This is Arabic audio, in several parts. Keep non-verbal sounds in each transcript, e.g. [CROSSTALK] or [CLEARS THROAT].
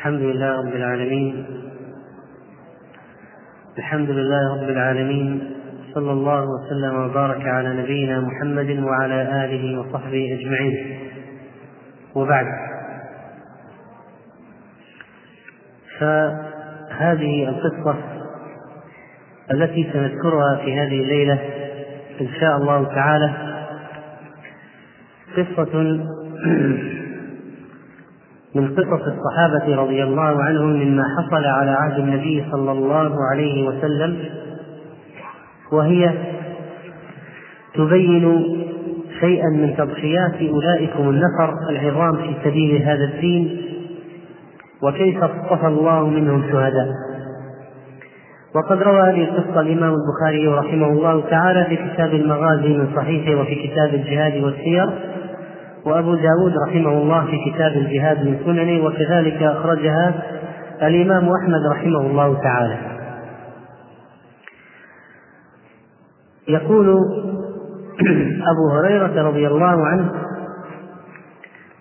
الحمد لله رب العالمين. الحمد لله رب العالمين. صلى الله وسلم وبارك على نبينا محمد وعلى آله وصحبه أجمعين. وبعد. فهذه القصة التي سنذكرها في هذه الليلة إن شاء الله تعالى قصة [CLEARS THROAT] من قصص الصحابة رضي الله عنهم مما حصل على عهد النبي صلى الله عليه وسلم وهي تبين شيئا من تضحيات أولئكم النفر العظام في سبيل هذا الدين وكيف اصطفى الله منهم شهداء. وقد روى هذه القصة الإمام البخاري رحمه الله تعالى في كتاب المغازي من صحيحه وفي كتاب الجهاد والسير وأبو داود رحمه الله في كتاب الجهاد من سننه وكذلك أخرجها الإمام أحمد رحمه الله تعالى. يقول [CLEARS THROAT] أبو هريرة رضي الله عنه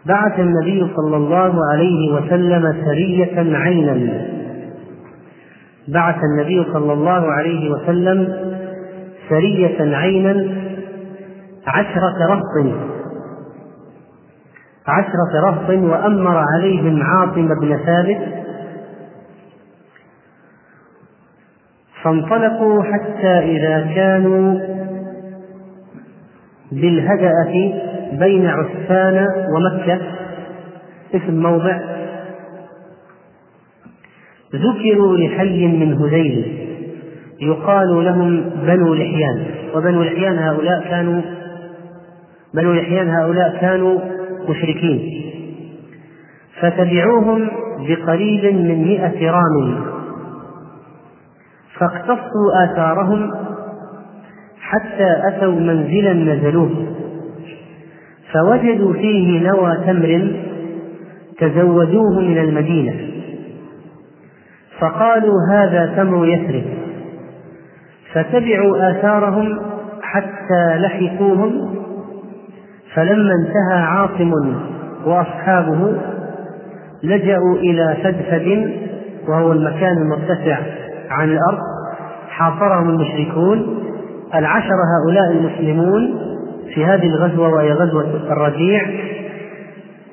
بعث النبي صلى الله عليه وسلم سرية عينا. بعث النبي صلى الله عليه وسلم سرية عينا عشرة رهط. عشرة رهط وأمر عليهم عاصم بن ثابت. فانطلقوا حتى إذا كانوا بالهدأة بين عسفان ومكة. اسم موضع. ذكروا لحي من هذيل. يقال لهم بنو لحيان. وبنو لحيان هؤلاء كانوا بنو لحيان هؤلاء كانوا مشركين. فتبعوهم بقريب من مئة رام. فاقتصوا آثارهم حتى أتوا منزلا نزلوه. فوجدوا فيه نوى تمر تزودوه من المدينة. فقالوا هذا تمر يثرب. فتبعوا آثارهم حتى لحقوهم فلما انتهى عاصم وأصحابه لجأوا إلى فدفد وهو المكان المرتفع عن الأرض حاصرهم المشركون العشر هؤلاء المسلمون في هذه الغزوة وهي غزوة الرجيع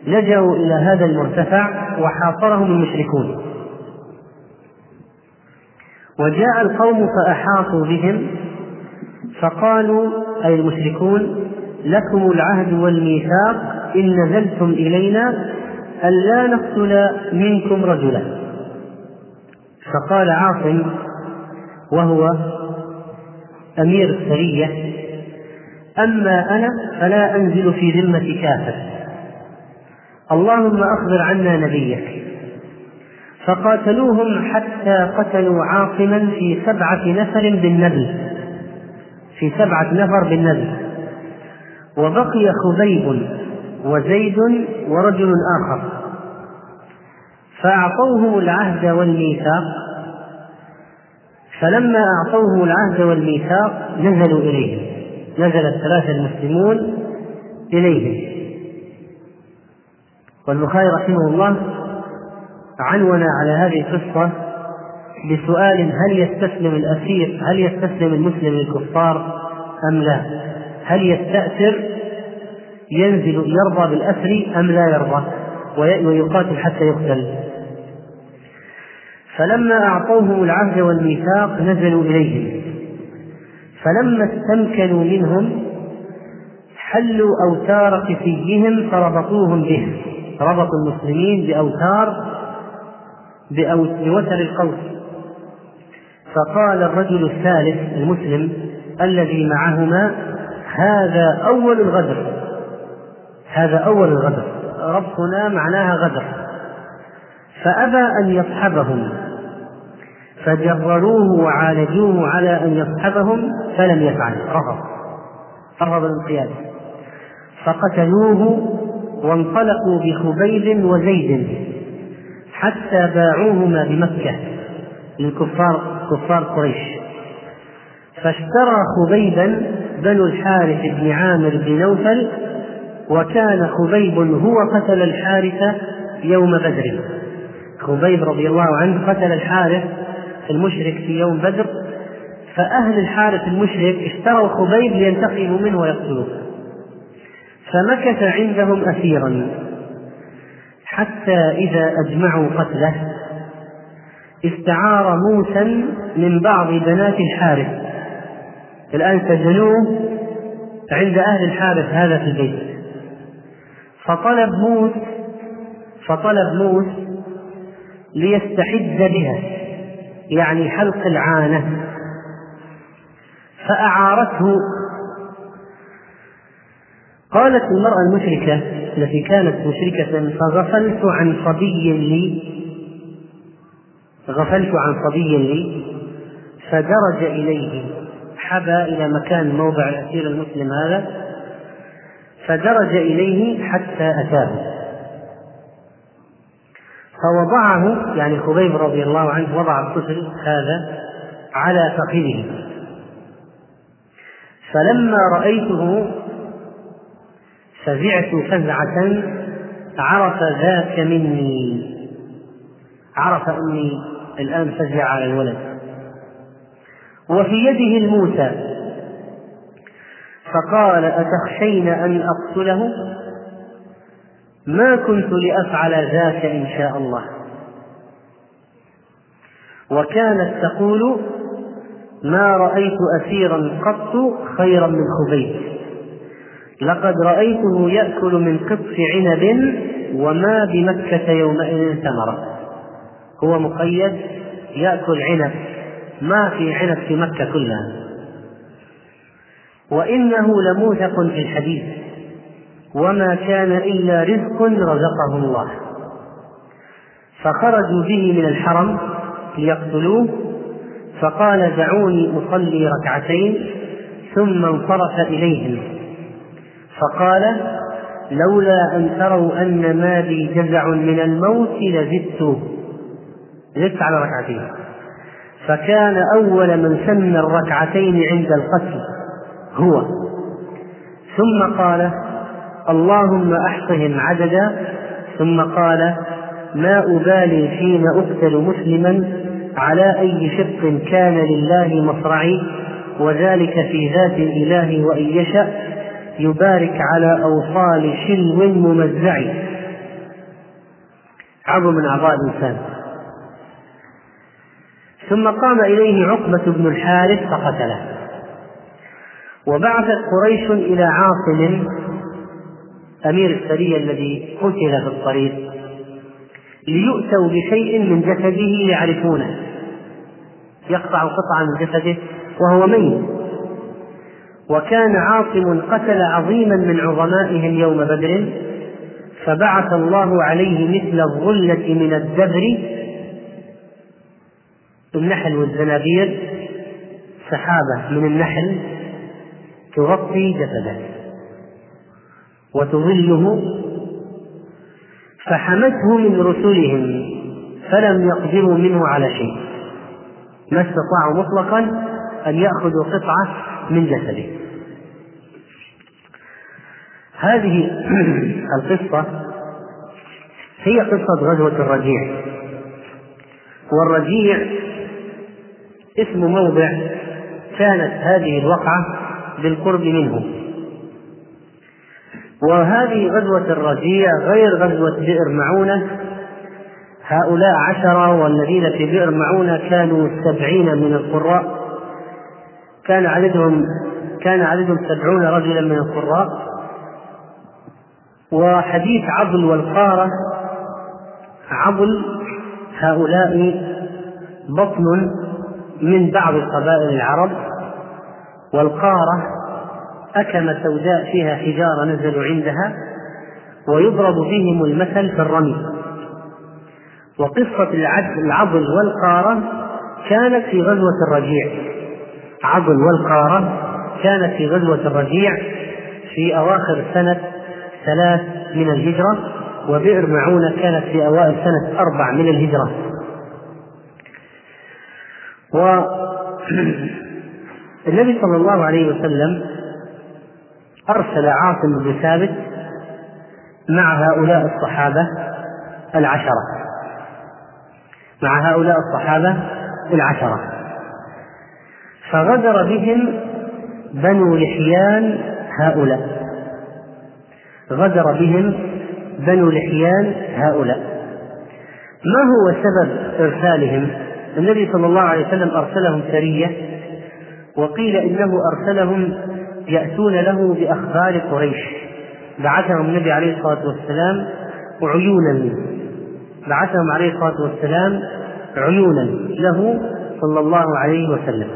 لجأوا إلى هذا المرتفع وحاصرهم المشركون. وجاء القوم فأحاطوا بهم فقالوا أي المشركون لكم العهد والميثاق إن نزلتم إلينا ألا نقتل منكم رجلا. فقال عاصم وهو أمير السرية أما أنا فلا أنزل في ذمة كافر اللهم أخبر عنا نبيك. فقاتلوهم حتى قتلوا عاصما في سبعة نفر بالنبل في سبعة نفر بالنبل وبقي خبيب وزيد ورجل آخر. فأعطوهم العهد والميثاق. فلما أعطوهم العهد والميثاق نزلوا إليهم نزل الثلاثة المسلمون إليهم. والبخاري رحمه الله عنون على هذه القصة بسؤال هل يستسلم الأسير هل يستسلم المسلم للكفار أم لا؟ هل يستأثر ينزل يرضى بالأسر أم لا يرضى ويقاتل حتى يقتل. فلما أعطوهم العهد والميثاق نزلوا إليهم. فلما استمكنوا منهم حلوا أوتار كفيهم فربطوهم به. ربطوا المسلمين بأوتار بوتر القوس. فقال الرجل الثالث المسلم الذي معهما هذا أول الغدر. هذا أول الغدر. ربنا معناها غدر. فأبى أن يصحبهم. فجرروه وعالجوه على أن يصحبهم فلم يفعل. رفض. رفض الانقياد. فقتلوه وانطلقوا بخبيب وزيد حتى باعوهما بمكة للكفار كفار قريش. فاشترى خبيبا بنو الحارث بن عامر بن نوفل وكان خبيب هو قتل الحارث يوم بدر. خبيب رضي الله عنه قتل الحارث المشرك في يوم بدر فأهل الحارث المشرك اشتروا خبيب لينتقموا منه ويقتلوه. فمكث عندهم أسيرا حتى إذا أجمعوا قتله استعار موسى من بعض بنات الحارث. الآن سجنوه عند أهل الحارث هذا في البيت. فطلب موس فطلب موس ليستحد بها يعني حلق العانة. فأعارته. قالت المرأة المشركة التي كانت مشركة فغفلت عن صبي لي غفلت عن صبي لي فدرج إليه. حبى إلى مكان موضع الأسير المسلم هذا فدرج إليه حتى أتاه. فوضعه يعني خبيب رضي الله عنه وضع الطفل هذا على فخذه. فلما رأيته فزعت فزعة عرف ذاك مني. عرف أني الآن فزع على الولد. وفي يده الموسى فقال أتخشين أن أقتله؟ ما كنت لأفعل ذاك إن شاء الله. وكانت تقول ما رأيت أسيرا قط خيرا من خبيب لقد رأيته يأكل من قطف عنب وما بمكة يومئذ ثمرة. هو مقيد يأكل عنب. ما في عنب في مكة كلها. وإنه لموثق في الحديث. وما كان إلا رزق رزقه الله. فخرجوا به من الحرم ليقتلوه. فقال دعوني أصلي ركعتين ثم انصرف إليهم. فقال لولا أن تروا أن ما بي جزع من الموت لزدت. زدت على ركعتين. فكان أول من سن الركعتين عند القتل هو. ثم قال اللهم أحصهم عددا. ثم قال ما أبالي حين أقتل مسلما على أي شق كان لله مصرعي وذلك في ذات الإله وإن يشأ يبارك على أوصال شلو ممزع عظم من أعضاء الإنسان. ثم قام إليه عقبة بن الحارث فقتله. وبعثت قريش إلى عاصم أمير السرية الذي قتل في الطريق ليؤتوا بشيء من جسده يعرفونه. يقطع قطعا من جسده وهو ميت. وكان عاصم قتل عظيما من عظمائهم يوم بدر فبعث الله عليه مثل الظلة من الدبر النحل والزنابير سحابة من النحل تغطي جسده وتظله. فحمته من رسلهم فلم يقدروا منه على شيء ما استطاعوا مطلقا أن يأخذوا قطعة من جسده. هذه [CLEARS THROAT] القصة هي قصة غزوة الرجيع والرجيع اسم موضع كانت هذه الوقعة بالقرب منه. وهذه غزوة الرجيع غير غزوة بئر معونة. هؤلاء عشرة والذين في بئر معونة كانوا سبعين من القراء. كان عددهم كان عددهم سبعون رجلا من القراء. وحديث عضل والقارة عضل هؤلاء بطن من بعض قبائل العرب والقارة أكمة سوداء فيها حجارة نزلوا عندها ويضرب بهم المثل في الرمي وقصة العضل والقارة كانت في غزوة الرجيع. عضل والقارة كانت في غزوة الرجيع في أواخر سنة ثلاث من الهجرة وبئر معونة كانت في أوائل سنة أربع من الهجرة. والنبي [CLEARS THROAT] صلى الله عليه وسلم أرسل عاصم بن ثابت مع هؤلاء الصحابة العشرة. مع هؤلاء الصحابة العشرة. فغدر بهم بنو لحيان هؤلاء. غدر بهم بنو لحيان هؤلاء. ما هو سبب إرسالهم؟ النبي صلى الله عليه وسلم أرسلهم سرية وقيل إنه أرسلهم يأتون له بأخبار قريش. بعثهم النبي عليه الصلاة والسلام عيونا بعثهم عليه الصلاة والسلام عيونا له صلى الله عليه وسلم.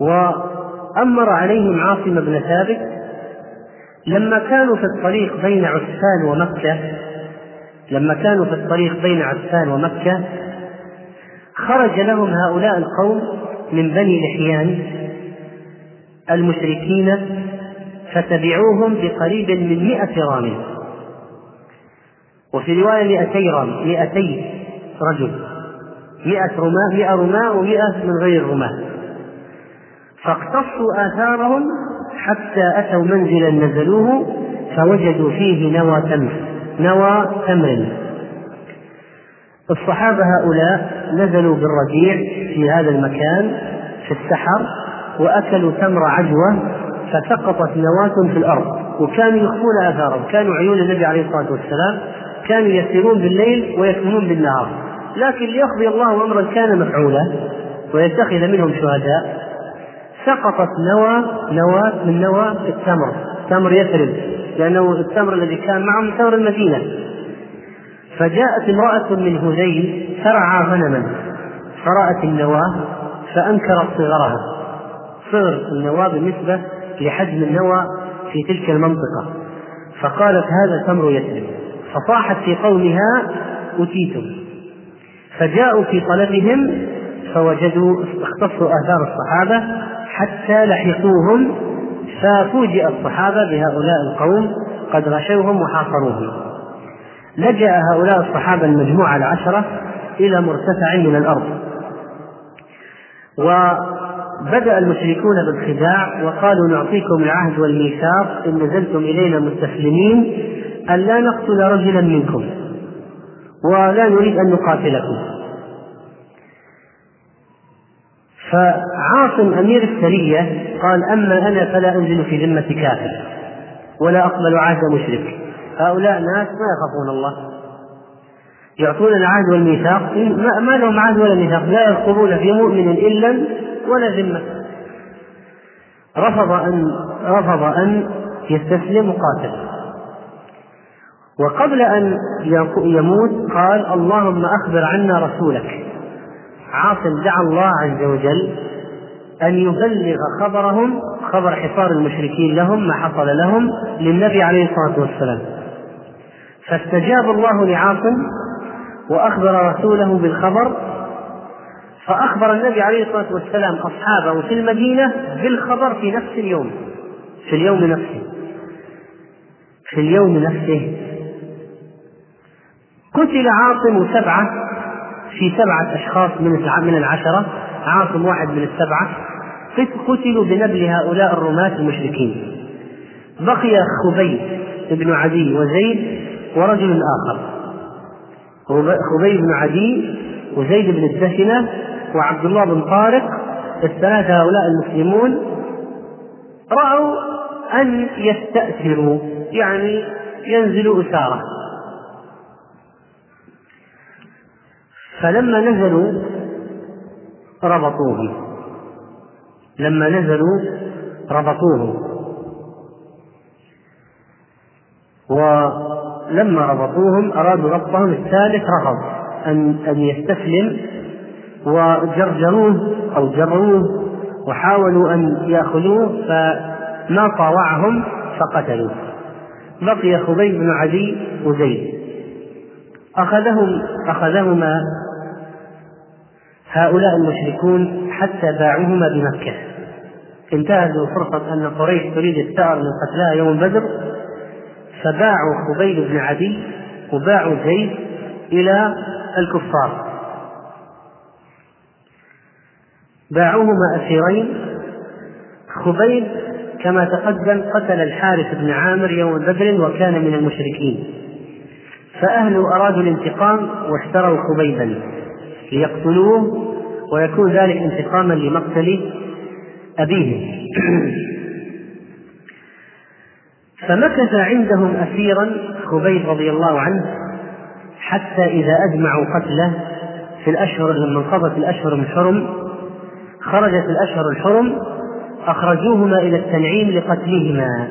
وأمر عليهم عاصم بن ثابت لما كانوا في الطريق بين عسفان ومكة لما كانوا في الطريق بين عسفان ومكة خرج لهم هؤلاء القوم من بني لحيان المشركين فتبعوهم بقريب من مئة رام. وفي رواية مئتي رام مئتي رجل. مئة رماة مئة رماة ومئة من غير رماة فاقتصوا آثارهم حتى أتوا منزلا نزلوه فوجدوا فيه نوى تمر نوى تمر. الصحابة هؤلاء نزلوا بالرجيع في هذا المكان في السحر وأكلوا تمر عجوة فسقطت نواة في الأرض وكانوا يخفون آثارهم. كانوا عيون النبي عليه الصلاة والسلام. كانوا يسيرون بالليل ويكمنون بالنهار. لكن ليقضي الله أمرا كان مفعولا ويتخذ منهم شهداء. سقطت نوى نواة من نوى التمر. تمر يثرب لأنه التمر الذي كان معهم تمر المدينة. فجاءت امرأة من هذيل ترعى غنما. فرأت النواة فأنكرت صغرها. صغر النواة بالنسبة لحجم النوى في تلك المنطقة. فقالت هذا تمر يثرب فصاحت في قومها أتيتم. فجاءوا في طلبهم فوجدوا اختصوا آثار الصحابة حتى لحقوهم ففوجئ الصحابة بهؤلاء القوم قد غشوهم وحاصروهم. لجأ هؤلاء الصحابة المجموعة العشرة إلى مرتفع من الأرض. وبدأ المشركون بالخداع وقالوا نعطيكم العهد والميثاق إن نزلتم إلينا مستسلمين أن لا نقتل رجلا منكم ولا نريد أن نقاتلكم. فعاصم أمير السرية قال أما أنا فلا أنزل في ذمة كافر ولا أقبل عهد مشرك. هؤلاء ناس ما يخافون الله. يعطون العهد والميثاق. ما لهم عهد ولا ميثاق. لا يرقبون في مؤمن إلا ولا ذمة. رفض أن رفض أن يستسلم وقاتل وقبل أن يموت قال اللهم أخبر عنا رسولك. عاصم دعا الله عز وجل أن يبلغ خبرهم خبر حصار المشركين لهم ما حصل لهم للنبي عليه الصلاة والسلام. فاستجاب الله لعاصم وأخبر رسوله بالخبر فأخبر النبي عليه الصلاة والسلام أصحابه في المدينة بالخبر في نفس اليوم في اليوم نفسه في اليوم نفسه. قتل عاصم سبعة في سبعة أشخاص من من العشرة عاصم واحد من السبعة قتلوا بنبل هؤلاء الرماة المشركين. بقي خبيب بن عدي وزيد ورجل آخر. خبيب بن عدي وزيد بن الدسنة وعبد الله بن طارق الثلاثة هؤلاء المسلمون رأوا أن يستأثروا يعني ينزلوا أسارة فلما نزلوا ربطوهم. لما نزلوا ربطوهم. ولما ربطوهم أرادوا ربطهم الثالث رفض أن أن يستسلم وجرجروه أو جروه وحاولوا أن يأخذوه فما طاوعهم فقتلوه. بقي خبيب بن عدي وزيد. أخذهم أخذهما هؤلاء المشركون حتى باعوهما بمكة. انتهزوا فرصة أن قريش تريد الثأر من قتلاها يوم بدر فباعوا خبيب بن عدي وباعوا زيد إلى الكفار. باعوهما أسيرين. خبيب كما تقدم قتل الحارث بن عامر يوم بدر وكان من المشركين. فأهله أرادوا الانتقام واشتروا خبيبا ليقتلوه ويكون ذلك انتقاما لمقتل أبيه. [CLEARS THROAT] فمكث عندهم أسيرا خبيب رضي الله عنه حتى إذا أجمعوا قتله في الأشهر لما انقضت الأشهر الحرم خرجت الأشهر الحرم أخرجوهما إلى التنعيم لقتلهما.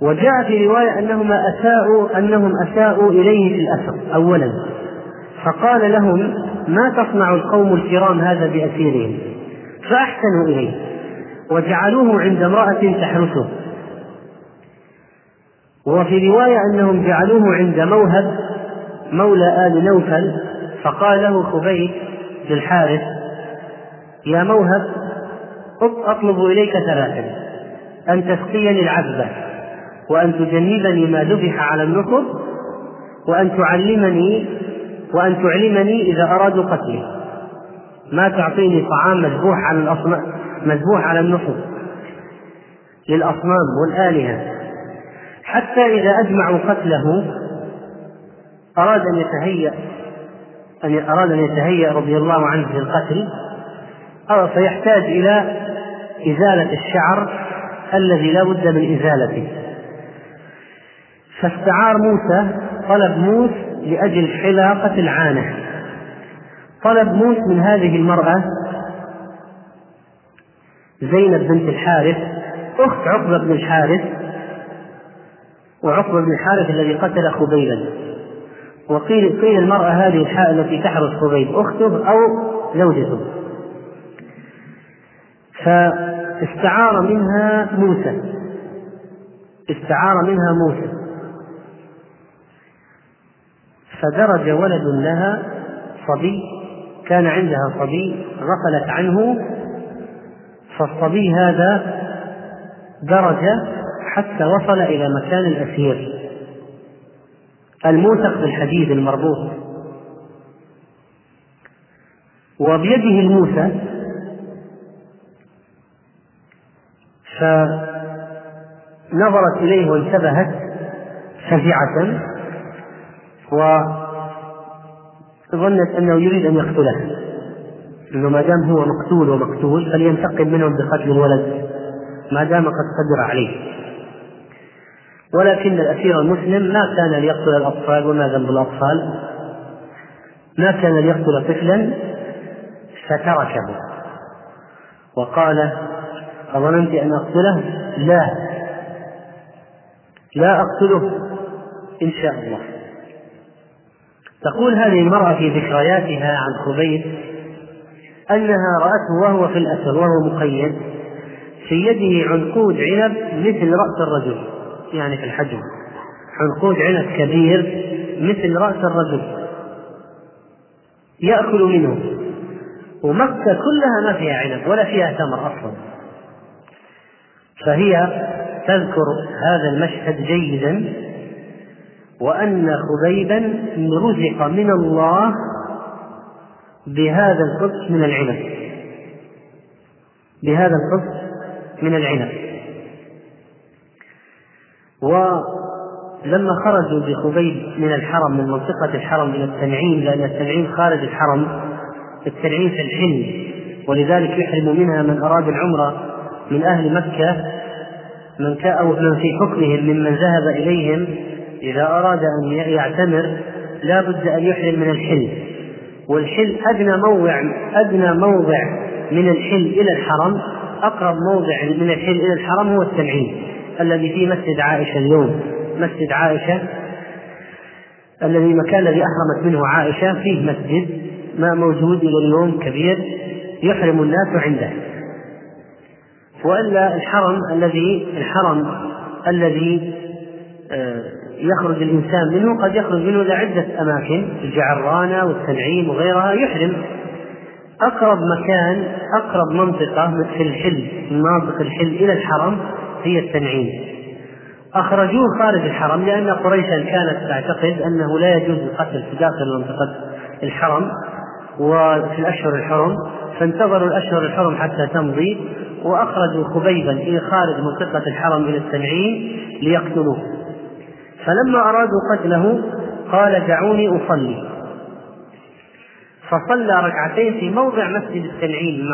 وجاء في رواية أنهما أساءوا أنهم أساءوا إليه في الأسر أولا. فقال لهم ما تصنع القوم الكرام هذا بأسيرهم؟ فأحسنوا إليه. وجعلوه عند امرأة تحرسه. وفي رواية أنهم جعلوه عند موهب مولى آل نوفل فقال له خبيب للحارث يا موهب أطلب إليك ثلاثا أن تسقيني العذبة وأن تجنبني ما ذبح على النصب وأن تعلمني وأن تعلمني إذا أرادوا قتلي ما تعطيني طعام مذبوح على الأصنام مذبوح على النصب للأصنام والآلهة. حتى إذا أجمعوا قتله أراد أن يتهيأ أن أراد أن يتهيأ رضي الله عنه للقتل فيحتاج إلى إزالة الشعر الذي لا بد من إزالته. فاستعار موسى طلب موس لأجل حلاقة العانة. طلب موس من هذه المرأة زينب بنت الحارث أخت عقبة بن الحارث وعقبة بن الحارث الذي قتل خبيبا. وقيل قيل المرأة هذه التي تحرس خبيب أخته أو زوجته. فاستعار منها موسى. استعار منها موسى. فدرج ولد لها صبي كان عندها صبي غفلت عنه فالصبي هذا درج حتى وصل إلى مكان الأسير الموثق بالحديد المربوط. وبيده الموسى فنظرت إليه وانتبهت فزعة وظنت أنه يريد أن يقتله. أنه ما دام هو مقتول ومقتول فلينتقم منهم بقتل الولد. ما دام قد قدر عليه. ولكن الأسير المسلم ما كان ليقتل الأطفال وما ذنب الأطفال؟ ما كان ليقتل طفلا فتركه. وقال أظننت أن أقتله؟ لا. لا أقتله. إن شاء الله. تقول هذه المرأة في ذكرياتها عن خبيب أنها رأته وهو في الأسر وهو مقيد في يده عنقود عنب مثل رأس الرجل يعني في الحجم. عنقود عنب كبير مثل رأس الرجل. يأكل منه. ومكة كلها ما فيها عنب ولا فيها تمر أصلا. فهي تذكر هذا المشهد جيدا وأن خبيبا رزق من الله بهذا القدس من العنب. بهذا القدس من العنب. ولما خرجوا بخبيب من الحرم من منطقة الحرم إلى التنعيم لأن التنعيم خارج الحرم التنعيم في الحل ولذلك يحرم منها من أراد العمرة من أهل مكة من أو من في حكمهم ممن ذهب إليهم إذا أراد أن يعتمر لا بد أن يحرم من الحل. والحل أدنى موضع أدنى موضع من الحل إلى الحرم أقرب موضع من الحل إلى الحرم هو التنعيم الذي في مسجد عائشة اليوم. مسجد عائشة الذي المكان الذي أحرمت منه عائشة فيه مسجد ما موجود إلى اليوم كبير يحرم الناس عنده. وإلا الحرم الذي الحرم الذي آه، يخرج الإنسان منه قد يخرج منه إلى عدة أماكن الجعرانة والتنعيم وغيرها يحرم. أقرب مكان أقرب منطقة في الحل مناطق الحل إلى الحرم هي التنعيم. أخرجوه خارج الحرم لأن قريشا كانت تعتقد أنه لا يجوز القتل في داخل منطقه الحرم وفي الأشهر الحرم فانتظروا الأشهر الحرم حتى تمضي وأخرجوا خبيبا إلى خارج منطقة الحرم إلى التنعيم ليقتلوه. فلما أرادوا قتله قال دعوني أصلي. فصلى ركعتين في موضع مسجد التنعيم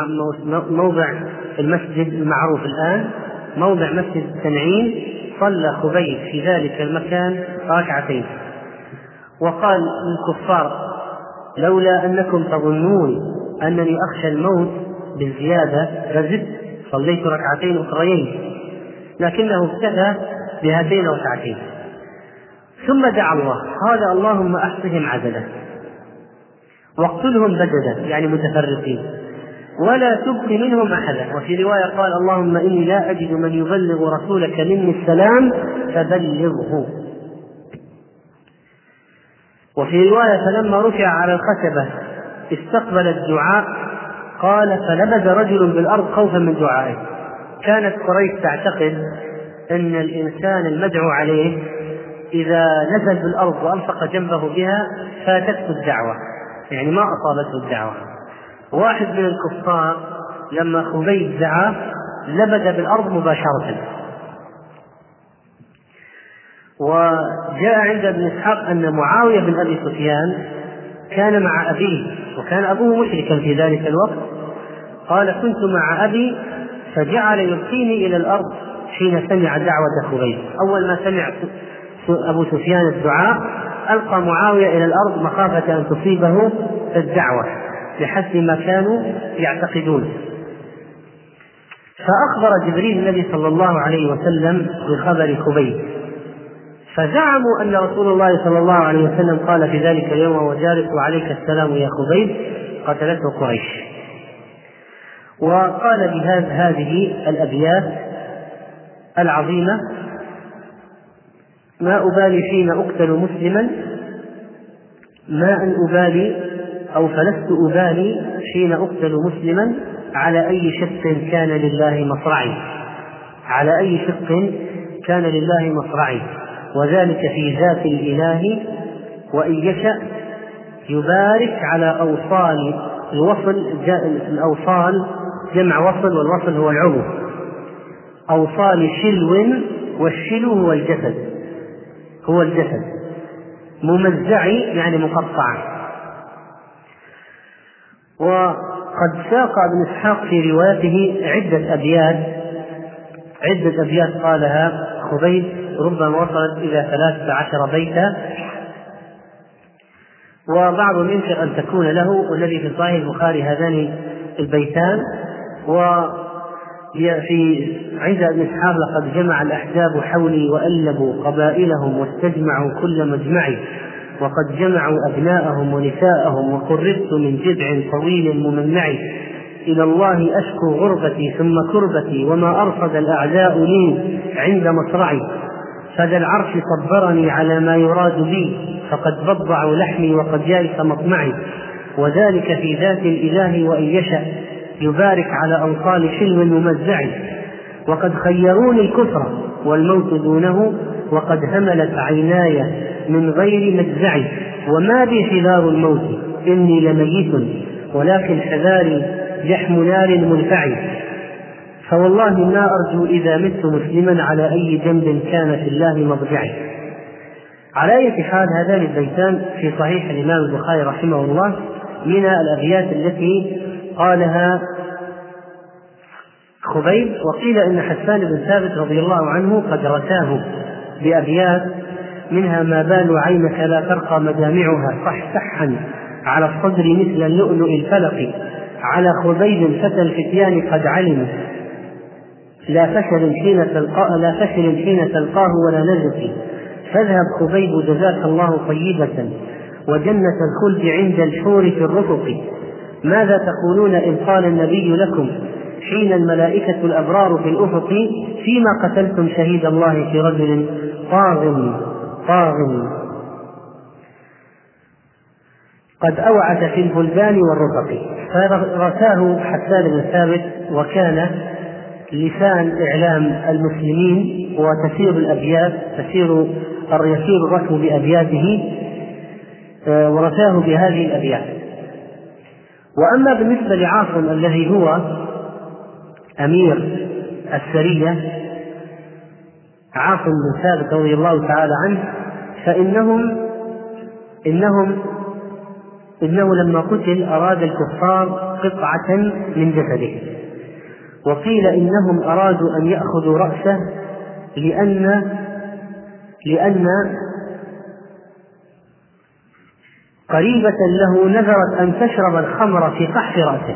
موضع المسجد المعروف الآن موضع مسجد التنعيم صلى خبيب في ذلك المكان ركعتين. وقال للكفار لولا أنكم تظنون أنني أخشى الموت بالزيادة لزدت صليت ركعتين أخريين. لكنه اكتفى بهاتين الركعتين. ثم دعا الله. قال اللهم أحصهم عددا واقتلهم بددا يعني متفرقين. ولا تبق منهم أحدا. وفي رواية قال اللهم إني لا أجد من يبلغ رسولك مني السلام فبلغه. وفي رواية فلما رفع على الخشبة استقبل الدعاء قال فنبذ رجل بالأرض خوفا من دعائه. كانت قريش تعتقد إن الإنسان المدعو عليه إذا نزل بالأرض وألصق جنبه بها فاتته الدعوة. يعني ما أصابته الدعوة. واحد من الكفار لما خبيب دعا لبد بالأرض مباشرة. وجاء عند ابن إسحاق أن معاوية بن أبي سفيان كان مع أبيه وكان أبوه مشركا في ذلك الوقت. قال كنت مع أبي فجعل يلقيني إلى الأرض حين سمع دعوة خبيب أول ما سمع أبو سفيان الدعاء ألقى معاوية إلى الأرض مخافة أن تصيبه الدعوة بحسب ما كانوا يعتقدون. فأخبر جبريل النبي صلى الله عليه وسلم بخبر خبيب فزعموا أن رسول الله صلى الله عليه وسلم قال في ذلك اليوم وجالس وعليك السلام يا خبيب قتلته قريش. وقال بهذه هذه الأبيات العظيمة ما أبالي حين أقتل مسلما ما أن أبالي أو فلست أبالي حين أقتل مسلما على أي شق كان لله مصرعي. على أي شق كان لله مصرعي. وذلك في ذات الإله وإن يشأ يبارك على أوصال الوصل الأوصال جمع وصل والوصل هو العضو أوصال شلو والشلو هو الجسد. هو الجسد. ممزعي يعني مقطع. وقد ساق ابن إسحاق في روايته عدة أبيات. عدة أبيات قالها خبيب ربما وصلت إلى ثلاثة عشر بيتا. وبعضهم ينكر أن تكون له والذي في صحيح البخاري هذان البيتان. و في عند ابن إسحاق لقد جمع الأحزاب حولي وألبوا قبائلهم واستجمعوا كل مجمعي وقد جمعوا أبناءهم ونساءهم وقربت من جذع طويل ممنع إلى الله أشكو غربتي ثم كربتي وما أرصد الأعداء لي عند مصرعي. فذا العرش صبرني على ما يراد بي فقد بضعوا لحمي وقد يائس مطمعي. وذلك في ذات الإله وإن يشأ. يبارك على أوصال حلم ممزع وقد خيروني الكفر والموت دونه وقد هملت عيناي من غير مجزع. وما بي حذار الموت إني لميت ولكن حذاري جحم نار منفعل فوالله ما أرجو إذا مت مسلما على أي جنب كان في الله مضجعي على أي حال هذان البيتان في صحيح الإمام البخاري رحمه الله من الأبيات التي قالها خبيب وقيل إن حسان بن ثابت رضي الله عنه قد رساه بأبيات منها ما بال عينك لا ترقى مجامعها صحصحا على الصدر مثل اللؤلؤ الفلق على خبيب فتى الفتيان قد علموا لا فشل حين تلقاه لا فشل حين تلقاه ولا نزف فاذهب خبيب جزاك الله طيبة وجنة الخلد عند الحور في الرفق. ماذا تقولون إن قال النبي لكم حين الملائكة الأبرار في الأفق فيما قتلتم شهيد الله في رجل طاغ طاغ. قد أوعز في البلدان والرفق. فرثاه حسان بن ثابت وكان لسان إعلام المسلمين وتسير الأبيات تسير يسير الركب بأبياته آه، ورثاه بهذه الأبيات. وأما بالنسبة لعاصم الذي هو أمير السرية عاصم بن ثابت رضي الله تعالى عنه فإنهم إنهم إنه لما قتل أراد الكفار قطعة من جسده. وقيل إنهم أرادوا أن يأخذوا رأسه لأن لأن قريبة له نذرت أن تشرب الخمر في قحف رأسه.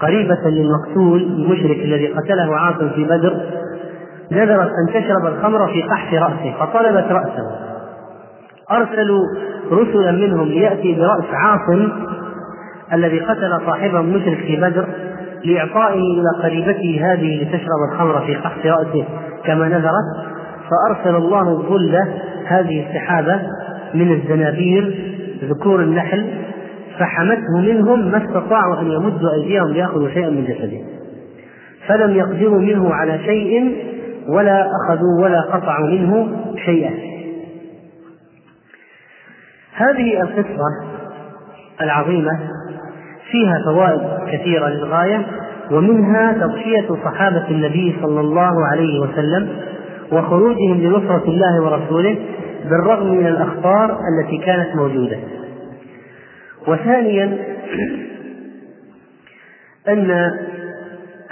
قريبة للمقتول المشرك الذي قتله عاصم في بدر نذرت أن تشرب الخمر في قحف رأسه فطلبت رأسه. أرسلوا رسلا منهم ليأتي برأس عاصم الذي قتل صاحبه المشرك في بدر لإعطائه إلى قريبته هذه لتشرب الخمر في قحف رأسه كما نذرت. فأرسل الله الظل هذه السحابة من الزنابير ذكور النحل فحمته منهم ما استطاعوا أن يمدوا أيديهم ليأخذوا شيئا من جسده. فلم يقدروا منه على شيء ولا أخذوا ولا قطعوا منه شيئا. هذه القصة العظيمة فيها فوائد كثيرة للغاية ومنها تضحية صحابة النبي صلى الله عليه وسلم وخروجهم لنصرة الله ورسوله بالرغم من الأخطار التي كانت موجودة. وثانيا أن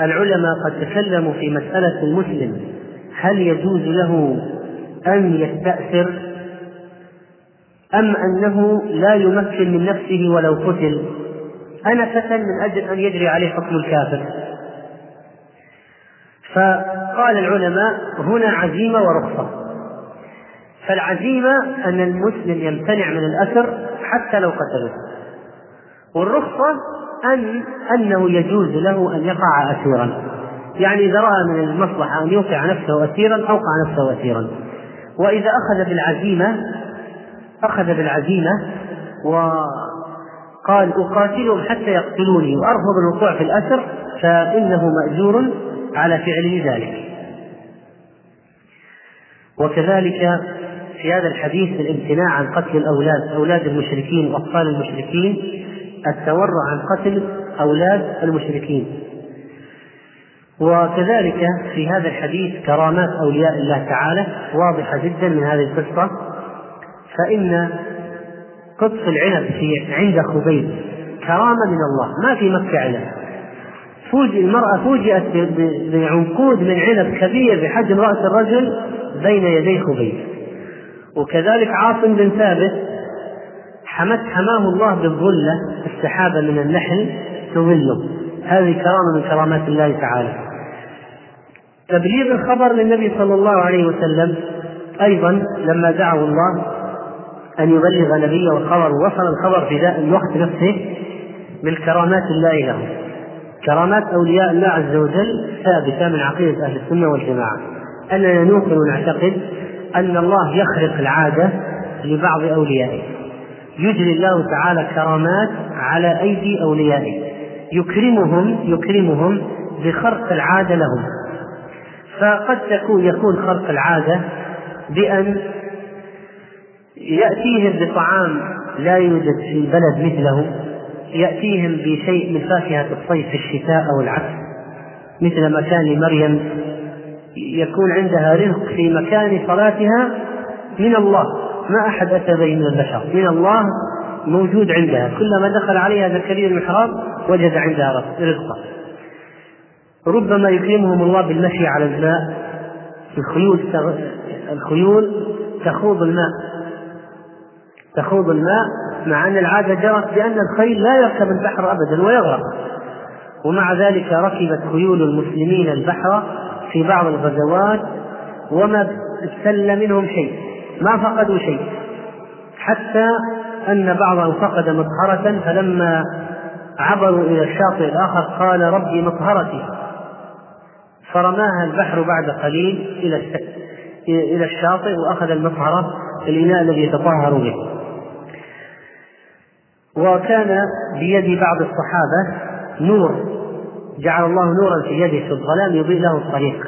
العلماء قد تكلموا في مسألة المسلم هل يجوز له أن يستأثر أم أنه لا يمكن من نفسه ولو قتل؟ أنا فتى من أجل أن يجري عليه حكم الكافر. فقال العلماء هنا عزيمة ورخصة. فالعزيمة أن المسلم يمتنع من الأثر حتى لو قتله. والرخصة أن أنه يجوز له أن يقع أسيرا. يعني إذا رأى من المصلحة أن يوقع نفسه أسيرا أوقع نفسه أسيرا. وإذا أخذ بالعزيمة أخذ بالعزيمة وقال أقاتلهم حتى يقتلوني وأرفض الوقوع في الأسر فإنه مأجور على فعله ذلك. وكذلك في هذا الحديث الامتناع عن قتل الأولاد أولاد المشركين وأطفال المشركين التورع عن قتل أولاد المشركين. وكذلك في هذا الحديث كرامات أولياء الله تعالى واضحة جدا من هذه القصة فإن قطف العنب في عند خبيب كرامة من الله ما في مكة عنب فوجئ المرأة فوجئت بعنقود من عنب كبير بحجم رأس الرجل بين يدي خبيب. وكذلك عاصم بن ثابت حمت حماه الله بالظلة السحابة من النحل تظله. هذه كرامة من كرامات الله تعالى. تبليغ الخبر للنبي صلى الله عليه وسلم أيضا لما دعوا الله أن يبلغ نبيه الخبر وصل الخبر في الوقت نفسه من كرامات الله له. كرامات أولياء الله عز وجل ثابتة من عقيدة أهل السنة والجماعة. أننا نوقن ونعتقد أن الله يخرق العادة لبعض أوليائه. يجري الله تعالى كرامات على أيدي أوليائه. يكرمهم يكرمهم بخرق العادة لهم. فقد تكون يكون خرق العادة بأن يأتيهم بطعام لا يوجد في البلد مثله يأتيهم بشيء من فاكهة الصيف في الشتاء أو العكس مثل ما كان لمريم يكون عندها رزق في مكان صلاتها من الله. ما أحد أتى به من البشر. من الله موجود عندها. كلما دخل عليها زكريا المحراب وجد عندها رزقا. ربما يكرمهم الله بالمشي على الماء. الخيول الخيول تخوض الماء. تخوض الماء مع أن العادة جرت بأن الخيل لا يركب البحر أبدا ويغرق. ومع ذلك ركبت خيول المسلمين البحر في بعض الغزوات وما استل منهم شيء ما فقدوا شيء. حتى أن بعضهم فقد مطهرة فلما عبروا إلى الشاطئ الآخر قال ربي مطهرتي. فرماها البحر بعد قليل إلى إلى الشاطئ وأخذ المطهرة الإناء الذي يتطهر به. وكان بيد بعض الصحابة نور. جعل الله نورا في يده في الظلام يضيء له الطريق.